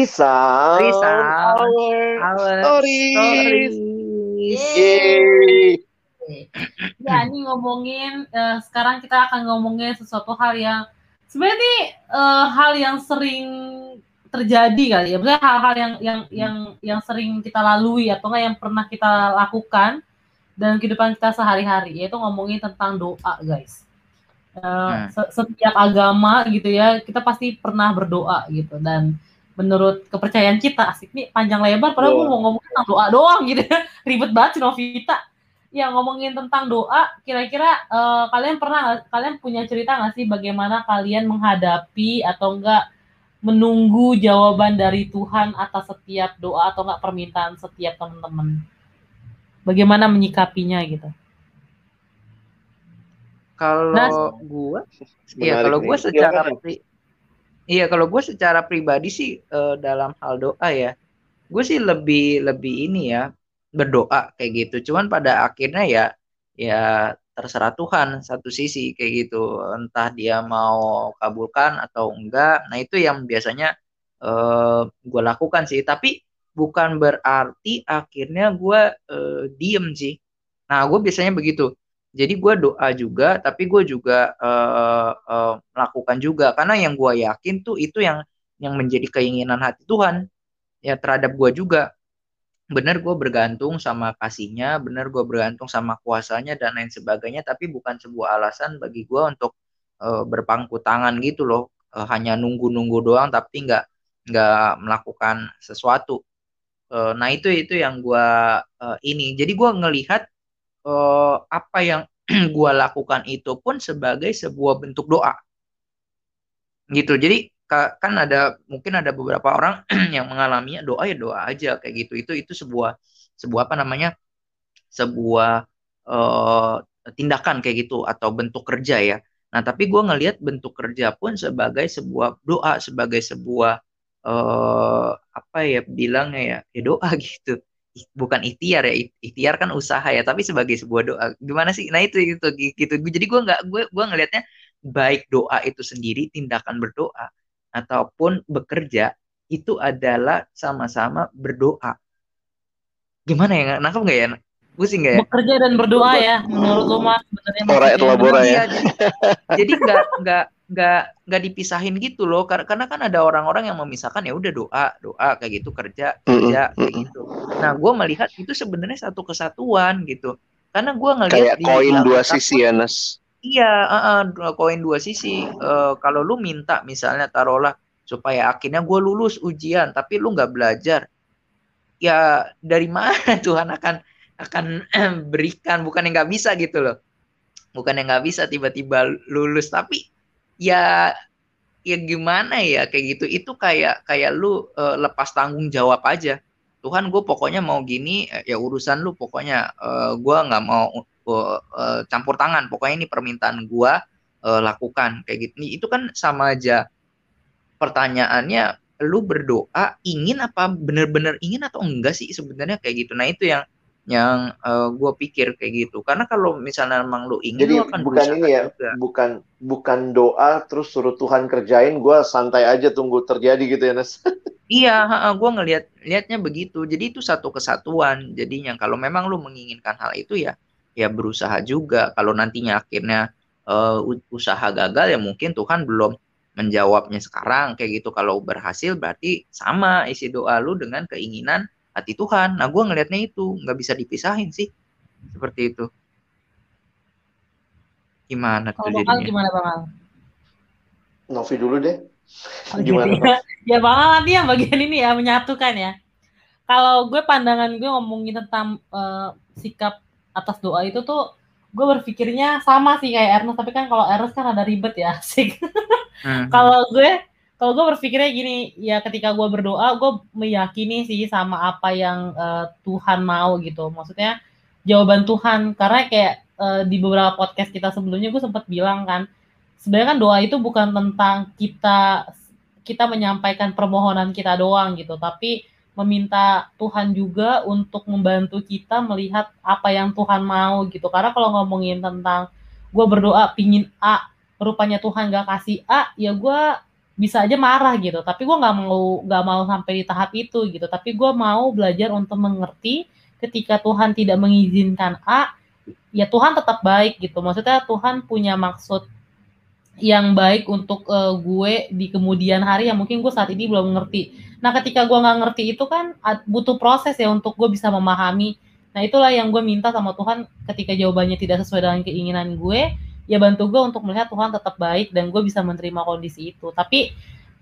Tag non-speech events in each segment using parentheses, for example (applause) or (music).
Resound, Resound our, our stories. stories. Yeay. Ya, ini ngomongin eh, sekarang kita akan ngomongin sesuatu hal yang sebenarnya ini eh, hal yang sering terjadi kali ya. Maksudnya hal-hal yang yang yang yang sering kita lalui atau enggak yang pernah kita lakukan dalam kehidupan kita sehari-hari yaitu ngomongin tentang doa, guys. Eh, Hmm. se- setiap agama gitu ya, kita pasti pernah berdoa gitu dan menurut kepercayaan kita asik nih panjang lebar padahal gue Doa. mau ngomongin tentang doa doang gitu ya. (laughs) Ribet banget sih Novita ya ngomongin tentang doa, kira-kira eh, kalian pernah kalian punya cerita nggak sih bagaimana kalian menghadapi atau enggak menunggu jawaban dari Tuhan atas setiap doa atau enggak permintaan setiap teman-teman? Bagaimana menyikapinya gitu? Kalau gua, iya Menarik kalau gua secara Silakan. pri- iya kalau gua secara pribadi sih eh, dalam hal doa ya, gue sih lebih lebih ini ya berdoa kayak gitu. Cuman pada akhirnya ya ya terserah Tuhan satu sisi kayak gitu. Entah dia mau kabulkan atau enggak. Nah itu yang biasanya eh gue lakukan sih. Tapi bukan berarti akhirnya gue eh, diem sih. Nah gue biasanya begitu. Jadi gue doa juga, tapi gue juga eh, eh, melakukan juga karena yang gue yakin tuh itu yang yang menjadi keinginan hati Tuhan ya terhadap gue juga. Bener gue bergantung sama kasihnya, bener gue bergantung sama kuasanya dan lain sebagainya, tapi bukan sebuah alasan bagi gue untuk eh, berpangku tangan gitu loh, Eh, hanya nunggu-nunggu doang tapi nggak nggak melakukan sesuatu. Eh, nah itu itu yang gue ini. Jadi gue ngelihat eh, apa yang (clears throat) gue lakukan itu pun sebagai sebuah bentuk doa. Gitu. Jadi ka- kan ada mungkin ada beberapa orang (clears throat) yang mengalaminya doa ya doa aja kayak gitu. Itu itu sebuah sebuah apa namanya sebuah eh, tindakan kayak gitu atau bentuk kerja ya. Nah tapi gue ngelihat bentuk kerja pun sebagai sebuah doa sebagai sebuah eh, apa ya bilangnya ya ya doa (laughs) gitu bukan ikhtiar ya Ik- ikhtiar kan usaha ya tapi sebagai sebuah doa gimana sih? Nah itu itu gitu. Jadi gue nggak gue gue ngelihatnya baik doa itu sendiri tindakan berdoa ataupun bekerja itu adalah sama-sama berdoa. Gimana ya? Nangkep nggak ya? Pusing nggak ya? Bekerja dan berdoa ya, menurut lu mas sebenarnya Ora et maksudnya. labora ya. Iya, jadi jadi nggak nggak nggak nggak dipisahin gitu loh Kar- karena kan ada orang-orang yang memisahkan ya udah doa doa kayak gitu kerja kerja kayak gitu. Nah gue melihat itu sebenarnya satu kesatuan gitu. Karena gue ngelihat Kayak di koin dua sisi ya Nas. iya uh, uh, dua koin dua sisi. Eh, kalau lu minta misalnya taruhlah supaya akhirnya gue lulus ujian tapi lu nggak belajar ya dari mana (laughs) Tuhan akan akan (clears throat) berikan? Bukan yang nggak bisa gitu loh. Bukan yang nggak bisa tiba-tiba lulus tapi ya ya gimana ya kayak gitu. Itu kayak kayak lu eh, lepas tanggung jawab aja. Tuhan gue pokoknya mau gini eh, ya urusan lu pokoknya. Eh, gue nggak mau eh, eh, campur tangan. Pokoknya ini permintaan gue eh, lakukan. Kayak gitu. Itu kan sama aja. Pertanyaannya lu berdoa ingin apa bener-bener ingin atau enggak sih sebenarnya? Kayak gitu. Nah itu yang yang gue pikir kayak gitu karena kalau misalnya emang lu ingin Jadi lu akan bukan ini ya, juga bukan bukan doa terus suruh Tuhan kerjain, gue santai aja tunggu terjadi gitu ya Nas. (laughs) Iya, gue ngelihat lihatnya begitu. Jadi itu satu kesatuan. Jadinya kalau memang lu menginginkan hal itu ya, ya berusaha juga. Kalau nantinya akhirnya eh, u- usaha gagal ya mungkin Tuhan belum menjawabnya sekarang kayak gitu. Kalau berhasil berarti sama isi doa lu dengan keinginan hati Tuhan. Nah, gue ngelihatnya itu nggak bisa dipisahin sih seperti itu. Gimana tuh Kalau bakal jadinya? gimana bang Al? Novi dulu deh. Oh, Gimana gitu (laughs) ya. ya bang Al nanti yang bagian ini ya menyatukan ya. Kalau gue pandangan gue ngomongin tentang eh, sikap atas doa itu tuh gue berpikirnya sama sih kayak Ernest tapi kan kalau Ernest kan ada ribet ya asik. (laughs) Hmm. kalau gue kalau gue berpikirnya gini ya ketika gue berdoa gue meyakini sih sama apa yang eh, Tuhan mau gitu. Maksudnya jawaban Tuhan. Karena kayak eh, di beberapa podcast kita sebelumnya gue sempat bilang kan sebenarnya kan doa itu bukan tentang kita kita menyampaikan permohonan kita doang gitu. Tapi meminta Tuhan juga untuk membantu kita melihat apa yang Tuhan mau gitu. Karena kalau ngomongin tentang gue berdoa pingin A rupanya Tuhan gak kasih A ya gue bisa aja marah gitu. Tapi gue nggak mau nggak mau sampai di tahap itu gitu. Tapi gue mau belajar untuk mengerti ketika Tuhan tidak mengizinkan A ya Tuhan tetap baik gitu. Maksudnya Tuhan punya maksud yang baik untuk uh, gue di kemudian hari yang mungkin gue saat ini belum ngerti. Nah ketika gue nggak ngerti itu kan butuh proses ya untuk gue bisa memahami. Nah itulah yang gue minta sama Tuhan ketika jawabannya tidak sesuai dengan keinginan gue ya bantu gue untuk melihat Tuhan tetap baik dan gue bisa menerima kondisi itu. Tapi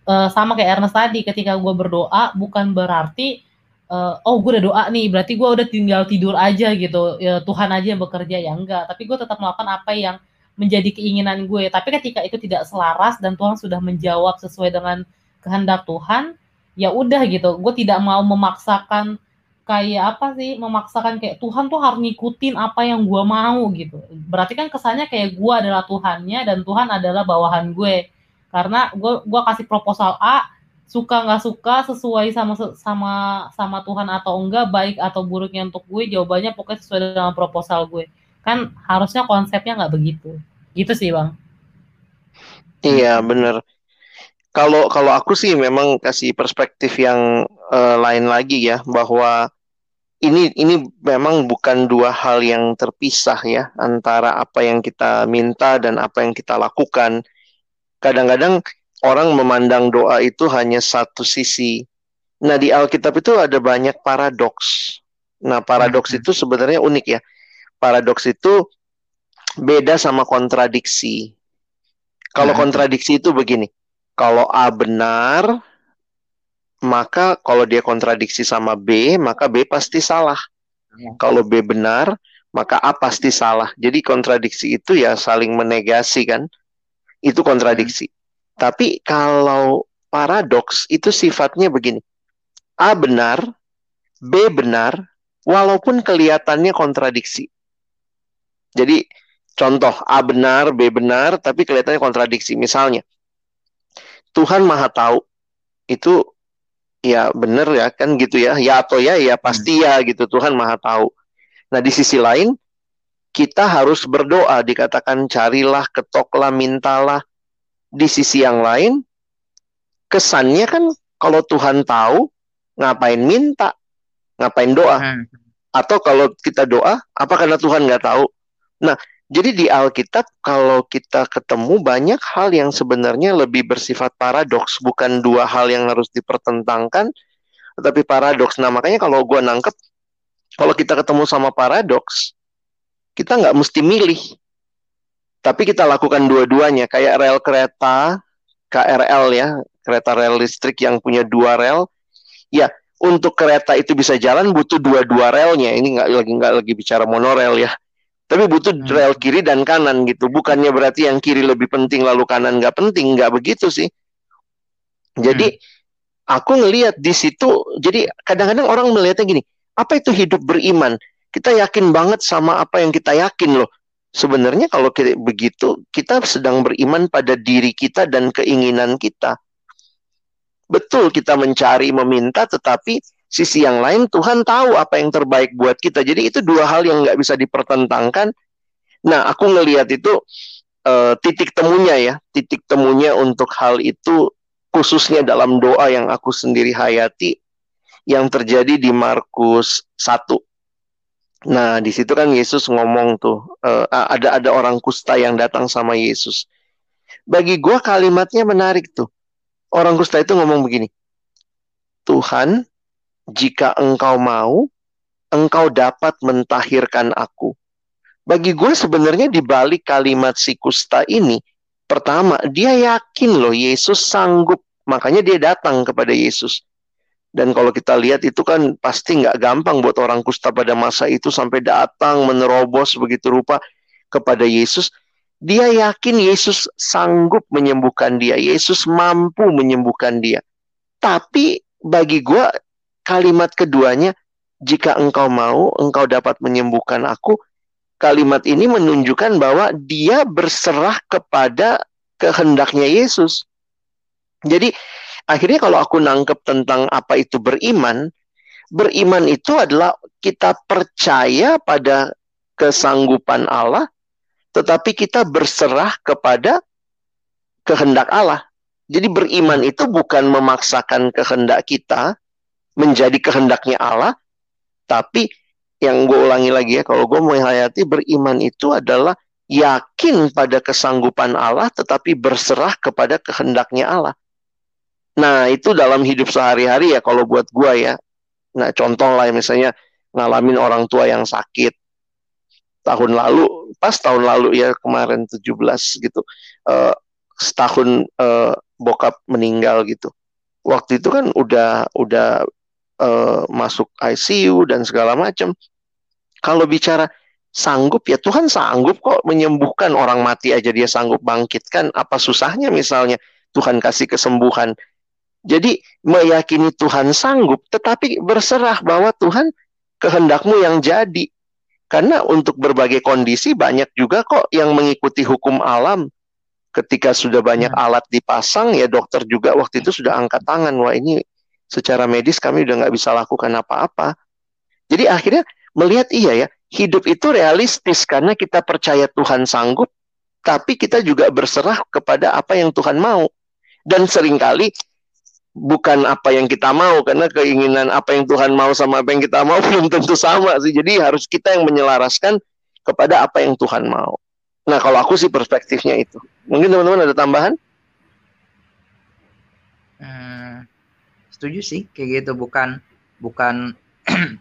uh, sama kayak Ernest tadi ketika gue berdoa bukan berarti uh, oh gue udah doa nih berarti gue udah tinggal tidur aja gitu ya, Tuhan aja yang bekerja ya enggak. Tapi gue tetap melakukan apa yang menjadi keinginan gue tapi ketika itu tidak selaras dan Tuhan sudah menjawab sesuai dengan kehendak Tuhan ya udah gitu. Gue tidak mau memaksakan kayak apa sih memaksakan kayak Tuhan tuh harus ngikutin apa yang gue mau gitu. Berarti kan kesannya kayak gue adalah Tuhannya dan Tuhan adalah bawahan gue. Karena gue gua kasih proposal A suka nggak suka sesuai sama sama sama Tuhan atau enggak baik atau buruknya untuk gue jawabannya pokoknya sesuai dengan proposal gue. Kan harusnya konsepnya nggak begitu. Gitu sih bang. Iya bener. Kalau kalau aku sih memang kasih perspektif yang uh, lain lagi ya bahwa ini ini memang bukan dua hal yang terpisah ya antara apa yang kita minta dan apa yang kita lakukan. Kadang-kadang orang memandang doa itu hanya satu sisi. Nah, di Alkitab itu ada banyak paradoks. Nah, paradoks hmm. itu sebenarnya unik ya. Paradoks itu beda sama kontradiksi. Kalau hmm. kontradiksi itu begini. Kalau A benar, maka kalau dia kontradiksi sama B, maka B pasti salah. Ya. Kalau B benar, maka A pasti salah. Jadi kontradiksi itu ya saling menegasi kan. Itu kontradiksi. Ya. Tapi kalau paradoks itu sifatnya begini. A benar, B benar, walaupun kelihatannya kontradiksi. Jadi contoh A benar, B benar, tapi kelihatannya kontradiksi. Misalnya, Tuhan Maha Tahu itu ya benar ya kan gitu ya. Ya atau ya ya pasti ya gitu Tuhan maha tahu. Nah di sisi lain kita harus berdoa dikatakan carilah ketoklah mintalah. Di sisi yang lain kesannya kan kalau Tuhan tahu ngapain minta? Ngapain doa? Hmm. atau kalau kita doa apa karena Tuhan nggak tahu? Nah jadi di Alkitab kalau kita ketemu banyak hal yang sebenarnya lebih bersifat paradoks, bukan dua hal yang harus dipertentangkan, tetapi paradoks. Nah makanya kalau gue nangkep, kalau kita ketemu sama paradoks, kita nggak mesti milih, tapi kita lakukan dua-duanya. Kayak rel kereta KRL ya, kereta rel listrik yang punya dua rel, ya untuk kereta itu bisa jalan butuh dua-dua relnya. Ini nggak lagi nggak lagi bicara monorail ya tapi butuh hmm. rel kiri dan kanan gitu. Bukannya berarti yang kiri lebih penting lalu kanan nggak penting, nggak begitu sih. Jadi hmm. aku ngelihat di situ. Jadi kadang-kadang orang melihatnya gini, apa itu hidup beriman? Kita yakin banget sama apa yang kita yakin loh. Sebenarnya kalau kita begitu, kita sedang beriman pada diri kita dan keinginan kita. Betul kita mencari, meminta, tetapi sisi yang lain Tuhan tahu apa yang terbaik buat kita. Jadi itu dua hal yang nggak bisa dipertentangkan. Nah, aku ngelihat itu uh, titik temunya ya, titik temunya untuk hal itu khususnya dalam doa yang aku sendiri hayati yang terjadi di Markus 1. Nah, di situ kan Yesus ngomong tuh, uh, ada ada orang kusta yang datang sama Yesus. Bagi gua kalimatnya menarik tuh. Orang kusta itu ngomong begini, Tuhan, jika engkau mau, engkau dapat mentahirkan aku. Bagi gue sebenarnya di balik kalimat si kusta ini, pertama dia yakin loh Yesus sanggup, makanya dia datang kepada Yesus. Dan kalau kita lihat itu kan pasti nggak gampang buat orang kusta pada masa itu sampai datang menerobos begitu rupa kepada Yesus. Dia yakin Yesus sanggup menyembuhkan dia, Yesus mampu menyembuhkan dia. Tapi bagi gue kalimat keduanya, jika engkau mau, engkau dapat menyembuhkan aku. Kalimat ini menunjukkan bahwa dia berserah kepada kehendaknya Yesus. Jadi akhirnya kalau aku nangkep tentang apa itu beriman, beriman itu adalah kita percaya pada kesanggupan Allah, tetapi kita berserah kepada kehendak Allah. Jadi beriman itu bukan memaksakan kehendak kita menjadi kehendaknya Allah, tapi yang gue ulangi lagi ya, kalau gue menghayati beriman itu adalah yakin pada kesanggupan Allah, tetapi berserah kepada kehendaknya Allah. Nah itu dalam hidup sehari-hari ya kalau buat gue ya. Nah contoh lah misalnya ngalamin orang tua yang sakit tahun lalu, pas tahun lalu ya kemarin 17 gitu, uh, setahun uh, bokap meninggal gitu. Waktu itu kan udah udah uh, masuk ICU dan segala macam. Kalau bicara sanggup ya Tuhan sanggup kok menyembuhkan orang mati aja dia sanggup bangkitkan. Apa susahnya misalnya Tuhan kasih kesembuhan. Jadi meyakini Tuhan sanggup tetapi berserah bahwa Tuhan kehendakmu yang jadi. Karena untuk berbagai kondisi banyak juga kok yang mengikuti hukum alam ketika sudah banyak hmm. alat dipasang ya dokter juga waktu itu sudah angkat tangan wah ini secara medis kami udah nggak bisa lakukan apa-apa jadi akhirnya melihat iya ya hidup itu realistis karena kita percaya Tuhan sanggup tapi kita juga berserah kepada apa yang Tuhan mau dan sering kali bukan apa yang kita mau karena keinginan apa yang Tuhan mau sama apa yang kita mau (laughs) belum tentu sama sih jadi harus kita yang menyelaraskan kepada apa yang Tuhan mau Nah, kalau aku sih perspektifnya itu. Mungkin teman-teman ada tambahan? Setuju sih, kayak gitu. Bukan bukan (clears throat)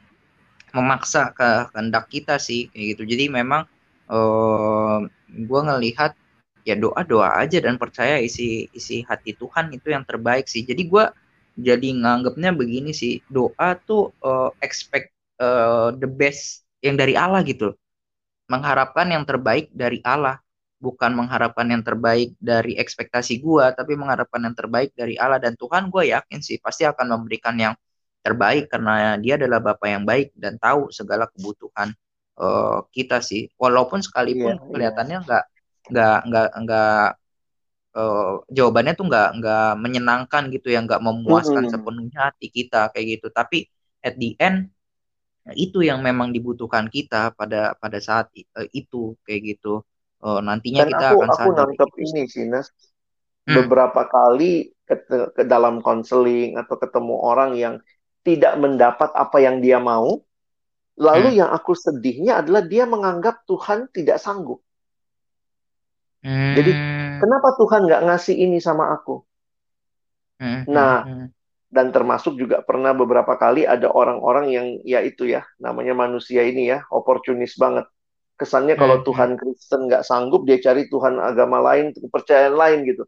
memaksa ke kehendak kita sih, kayak gitu. Jadi memang uh, eh, gue ngelihat ya doa doa aja dan percaya isi isi hati Tuhan itu yang terbaik sih. Jadi gue jadi nganggapnya begini sih, doa tuh uh, expect uh, the best yang dari Allah gitu mengharapkan yang terbaik dari Allah, bukan mengharapkan yang terbaik dari ekspektasi gua, tapi mengharapkan yang terbaik dari Allah dan Tuhan gue yakin sih pasti akan memberikan yang terbaik karena dia adalah Bapa yang baik dan tahu segala kebutuhan uh, kita sih. Walaupun sekalipun yeah, kelihatannya nggak yeah. nggak nggak nggak uh, jawabannya tuh nggak nggak menyenangkan gitu ya, nggak memuaskan mm -hmm. sepenuhnya hati kita kayak gitu. Tapi at the end itu yang memang dibutuhkan kita pada pada saat uh, itu kayak gitu. Uh, nantinya Dan kita aku, akan aku nangkep ini sih Nas. Hmm. Beberapa kali ke, ke dalam konseling atau ketemu orang yang tidak mendapat apa yang dia mau, lalu hmm. yang aku sedihnya adalah dia menganggap Tuhan tidak sanggup. Hmm. Jadi kenapa Tuhan nggak ngasih ini sama aku? Hmm. Nah, hmm dan termasuk juga pernah beberapa kali ada orang-orang yang ya itu ya namanya manusia ini ya oportunis banget kesannya kalau hmm. Tuhan Kristen nggak sanggup dia cari Tuhan agama lain kepercayaan lain gitu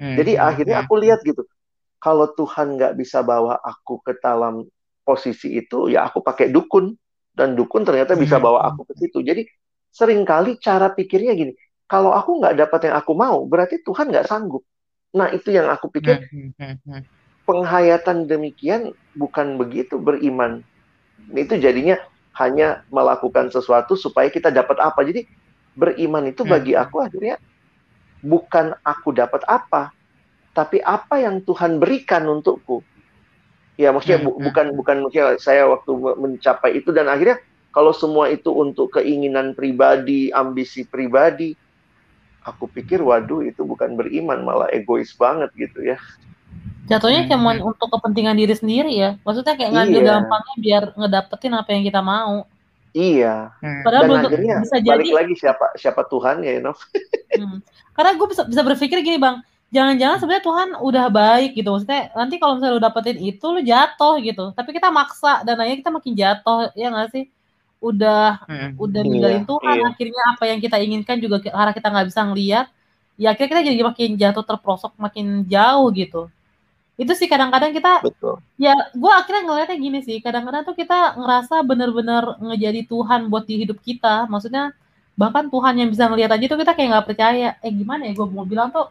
hmm. jadi hmm, akhirnya hmm. aku lihat gitu kalau Tuhan nggak bisa bawa aku ke dalam posisi itu ya aku pakai dukun dan dukun ternyata bisa bawa aku ke situ jadi sering kali cara pikirnya gini kalau aku nggak dapat yang aku mau berarti Tuhan nggak sanggup nah itu yang aku pikir penghayatan demikian bukan begitu beriman. Itu jadinya hanya melakukan sesuatu supaya kita dapat apa. Jadi beriman itu bagi hmm. aku akhirnya bukan aku dapat apa, tapi apa yang Tuhan berikan untukku. Ya maksudnya bu, hmm, hmm. bukan bukan maksudnya saya waktu mencapai itu dan akhirnya kalau semua itu untuk keinginan pribadi, ambisi pribadi, aku pikir waduh itu bukan beriman malah egois banget gitu ya jatuhnya hmm. cuma untuk kepentingan diri sendiri ya maksudnya kayak ngambil iya. gampangnya biar ngedapetin apa yang kita mau iya hmm. padahal Dan belum akhirnya bisa balik jadi lagi siapa siapa Tuhan ya you know? (laughs) hmm. karena gue bisa bisa berpikir gini bang jangan-jangan sebenarnya Tuhan udah baik gitu maksudnya nanti kalau misalnya lu dapetin itu lu jatuh gitu tapi kita maksa dan akhirnya kita makin jatuh ya nggak sih udah hmm. udah iya, ninggalin iya, Tuhan iya. akhirnya apa yang kita inginkan juga karena kita nggak bisa ngeliat ya akhirnya kita jadi makin jatuh terprosok makin jauh gitu itu sih kadang-kadang kita Betul. ya gue akhirnya ngeliatnya gini sih kadang-kadang tuh kita ngerasa bener-bener ngejadi Tuhan buat di hidup kita. Maksudnya bahkan Tuhan yang bisa ngeliat aja tuh kita kayak nggak percaya. Eh gimana ya gue mau bilang tuh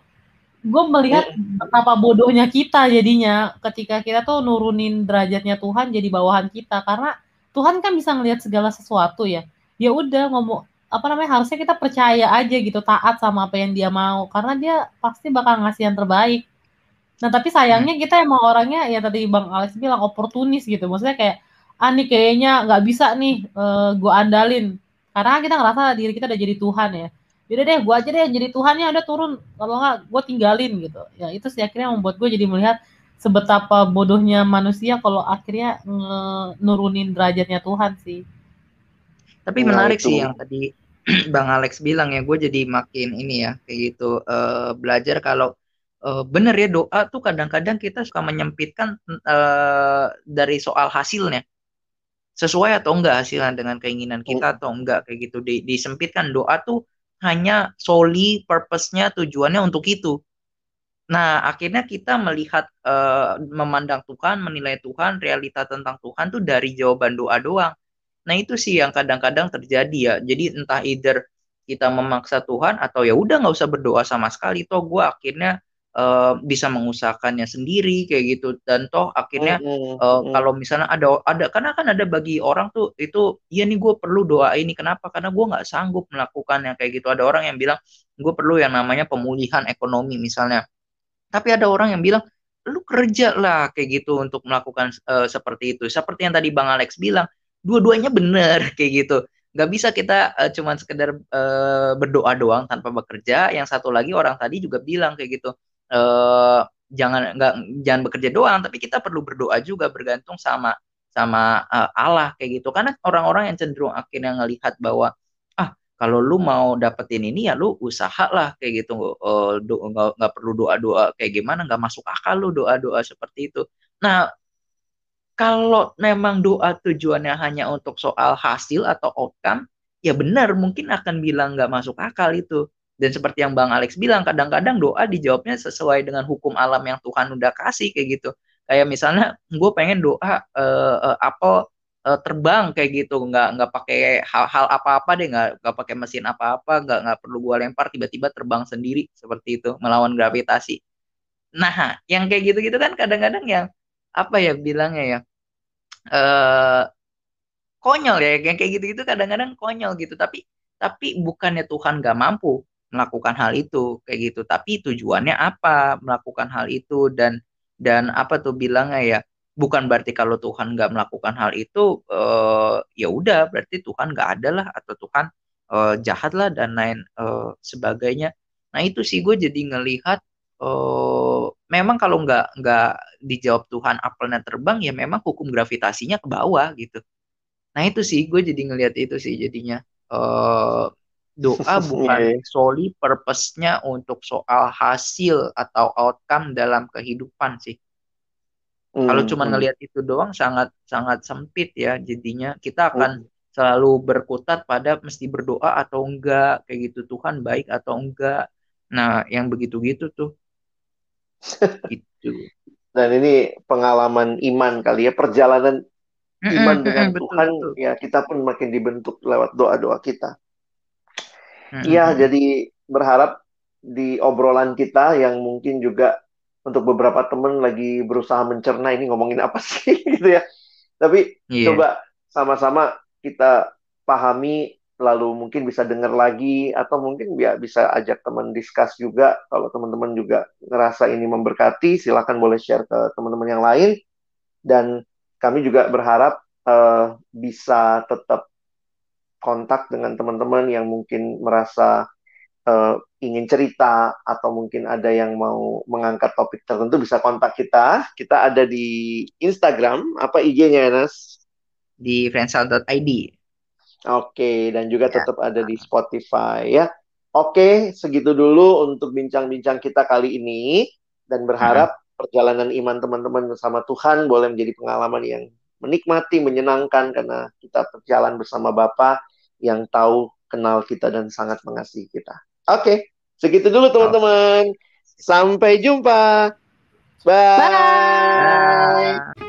gue melihat iya. betapa bodohnya kita jadinya ketika kita tuh nurunin derajatnya Tuhan jadi bawahan kita. Karena Tuhan kan bisa ngelihat segala sesuatu ya. Ya udah ngomong apa namanya harusnya kita percaya aja gitu taat sama apa yang dia mau. Karena dia pasti bakal ngasih yang terbaik Nah, tapi sayangnya hmm. kita emang orangnya ya tadi Bang Alex bilang oportunis gitu. Maksudnya kayak ah nih kayaknya nggak bisa nih uh, eh, gue andalin karena kita ngerasa diri kita udah jadi Tuhan ya. Yaudah deh, gue aja deh yang jadi Tuhannya udah turun. Kalau nggak, gue tinggalin gitu. Ya itu sih akhirnya membuat gue jadi melihat sebetapa bodohnya manusia kalau akhirnya nurunin derajatnya Tuhan sih. Tapi nah, menarik itu. sih yang tadi (clears throat) Bang Alex bilang ya, gue jadi makin ini ya kayak gitu uh, belajar kalau uh, bener ya doa tuh kadang-kadang kita suka menyempitkan uh, dari soal hasilnya sesuai atau enggak hasilnya dengan keinginan kita oh. atau enggak kayak gitu di, disempitkan doa tuh hanya solely purpose-nya tujuannya untuk itu. Nah, akhirnya kita melihat uh, memandang Tuhan, menilai Tuhan, realita tentang Tuhan tuh dari jawaban doa doang. Nah, itu sih yang kadang-kadang terjadi ya. Jadi entah either kita memaksa Tuhan atau ya udah nggak usah berdoa sama sekali. Toh gue akhirnya uh, bisa mengusahakannya sendiri kayak gitu. Dan toh akhirnya mm uh, kalau misalnya ada ada karena kan ada bagi orang tuh itu iya nih gue perlu doa ini. Kenapa? Karena gue nggak sanggup melakukan yang kayak gitu. Ada orang yang bilang gue perlu yang namanya pemulihan ekonomi misalnya. Tapi ada orang yang bilang lu kerja lah kayak gitu untuk melakukan uh, seperti itu. Seperti yang tadi bang Alex bilang dua-duanya benar (laughs) kayak gitu. Nggak bisa kita uh, cuman sekedar uh, berdoa doang tanpa bekerja. Yang satu lagi orang tadi juga bilang kayak gitu uh, jangan nggak jangan bekerja doang tapi kita perlu berdoa juga bergantung sama sama uh, Allah kayak gitu. Karena orang-orang yang cenderung akhirnya ngelihat bahwa ah kalau lu mau dapetin ini ya lu usaha lah kayak gitu. Uh, nggak nggak perlu doa doa kayak gimana nggak masuk akal lu doa doa seperti itu. Nah kalau memang doa tujuannya hanya untuk soal hasil atau outcome, ya benar mungkin akan bilang nggak masuk akal itu. Dan seperti yang Bang Alex bilang, kadang-kadang doa dijawabnya sesuai dengan hukum alam yang Tuhan udah kasih kayak gitu. Kayak misalnya, gue pengen doa uh, uh, apel uh, terbang kayak gitu, nggak nggak pakai hal-hal apa-apa deh, nggak nggak pakai mesin apa-apa, nggak nggak perlu gue lempar tiba-tiba terbang sendiri seperti itu melawan gravitasi. Nah, yang kayak gitu-gitu kan kadang-kadang yang apa ya bilangnya ya eh konyol ya yang kayak gitu-gitu kadang-kadang konyol gitu tapi tapi bukannya Tuhan gak mampu melakukan hal itu kayak gitu. Tapi tujuannya apa melakukan hal itu? Dan dan apa tuh bilangnya ya? Bukan berarti kalau Tuhan nggak melakukan hal itu uh, ya udah berarti Tuhan nggak ada lah atau Tuhan uh, jahat lah dan lain uh, sebagainya. Nah itu sih gue jadi ngelihat uh, memang kalau nggak nggak dijawab Tuhan apelnya terbang ya memang hukum gravitasinya ke bawah gitu. Nah itu sih gue jadi ngelihat itu sih jadinya uh, doa (laughs) bukan yeah. solely purpose-nya untuk soal hasil atau outcome dalam kehidupan sih. Mm, Kalau cuma mm. ngelihat itu doang sangat sangat sempit ya jadinya kita akan mm. selalu berkutat pada mesti berdoa atau enggak kayak gitu Tuhan baik atau enggak. Nah, yang begitu-gitu tuh (laughs) gitu. Dan ini pengalaman iman kali ya, perjalanan iman dengan betul, Tuhan betul. ya kita pun makin dibentuk lewat doa-doa kita. Iya, jadi berharap di obrolan kita yang mungkin juga untuk beberapa temen lagi berusaha mencerna ini ngomongin apa (laughs) sih gitu ya. Tapi yeah. coba sama-sama kita pahami lalu mungkin bisa dengar lagi atau mungkin ya bisa ajak teman diskus juga kalau teman-teman juga ngerasa ini memberkati silahkan boleh share ke teman-teman yang lain dan kami juga berharap uh, bisa tetap kontak dengan teman-teman yang mungkin merasa uh, ingin cerita atau mungkin ada yang mau mengangkat topik tertentu bisa kontak kita kita ada di Instagram apa IG-nya Nas di friendsal.id Oke, dan juga ya. tetap ada di Spotify ya. Oke, segitu dulu untuk bincang-bincang kita kali ini dan berharap hmm. perjalanan iman teman-teman bersama Tuhan boleh menjadi pengalaman yang menikmati, menyenangkan karena kita berjalan bersama Bapa yang tahu, kenal kita dan sangat mengasihi kita. Oke, segitu dulu teman-teman. Sampai jumpa. Bye. Bye.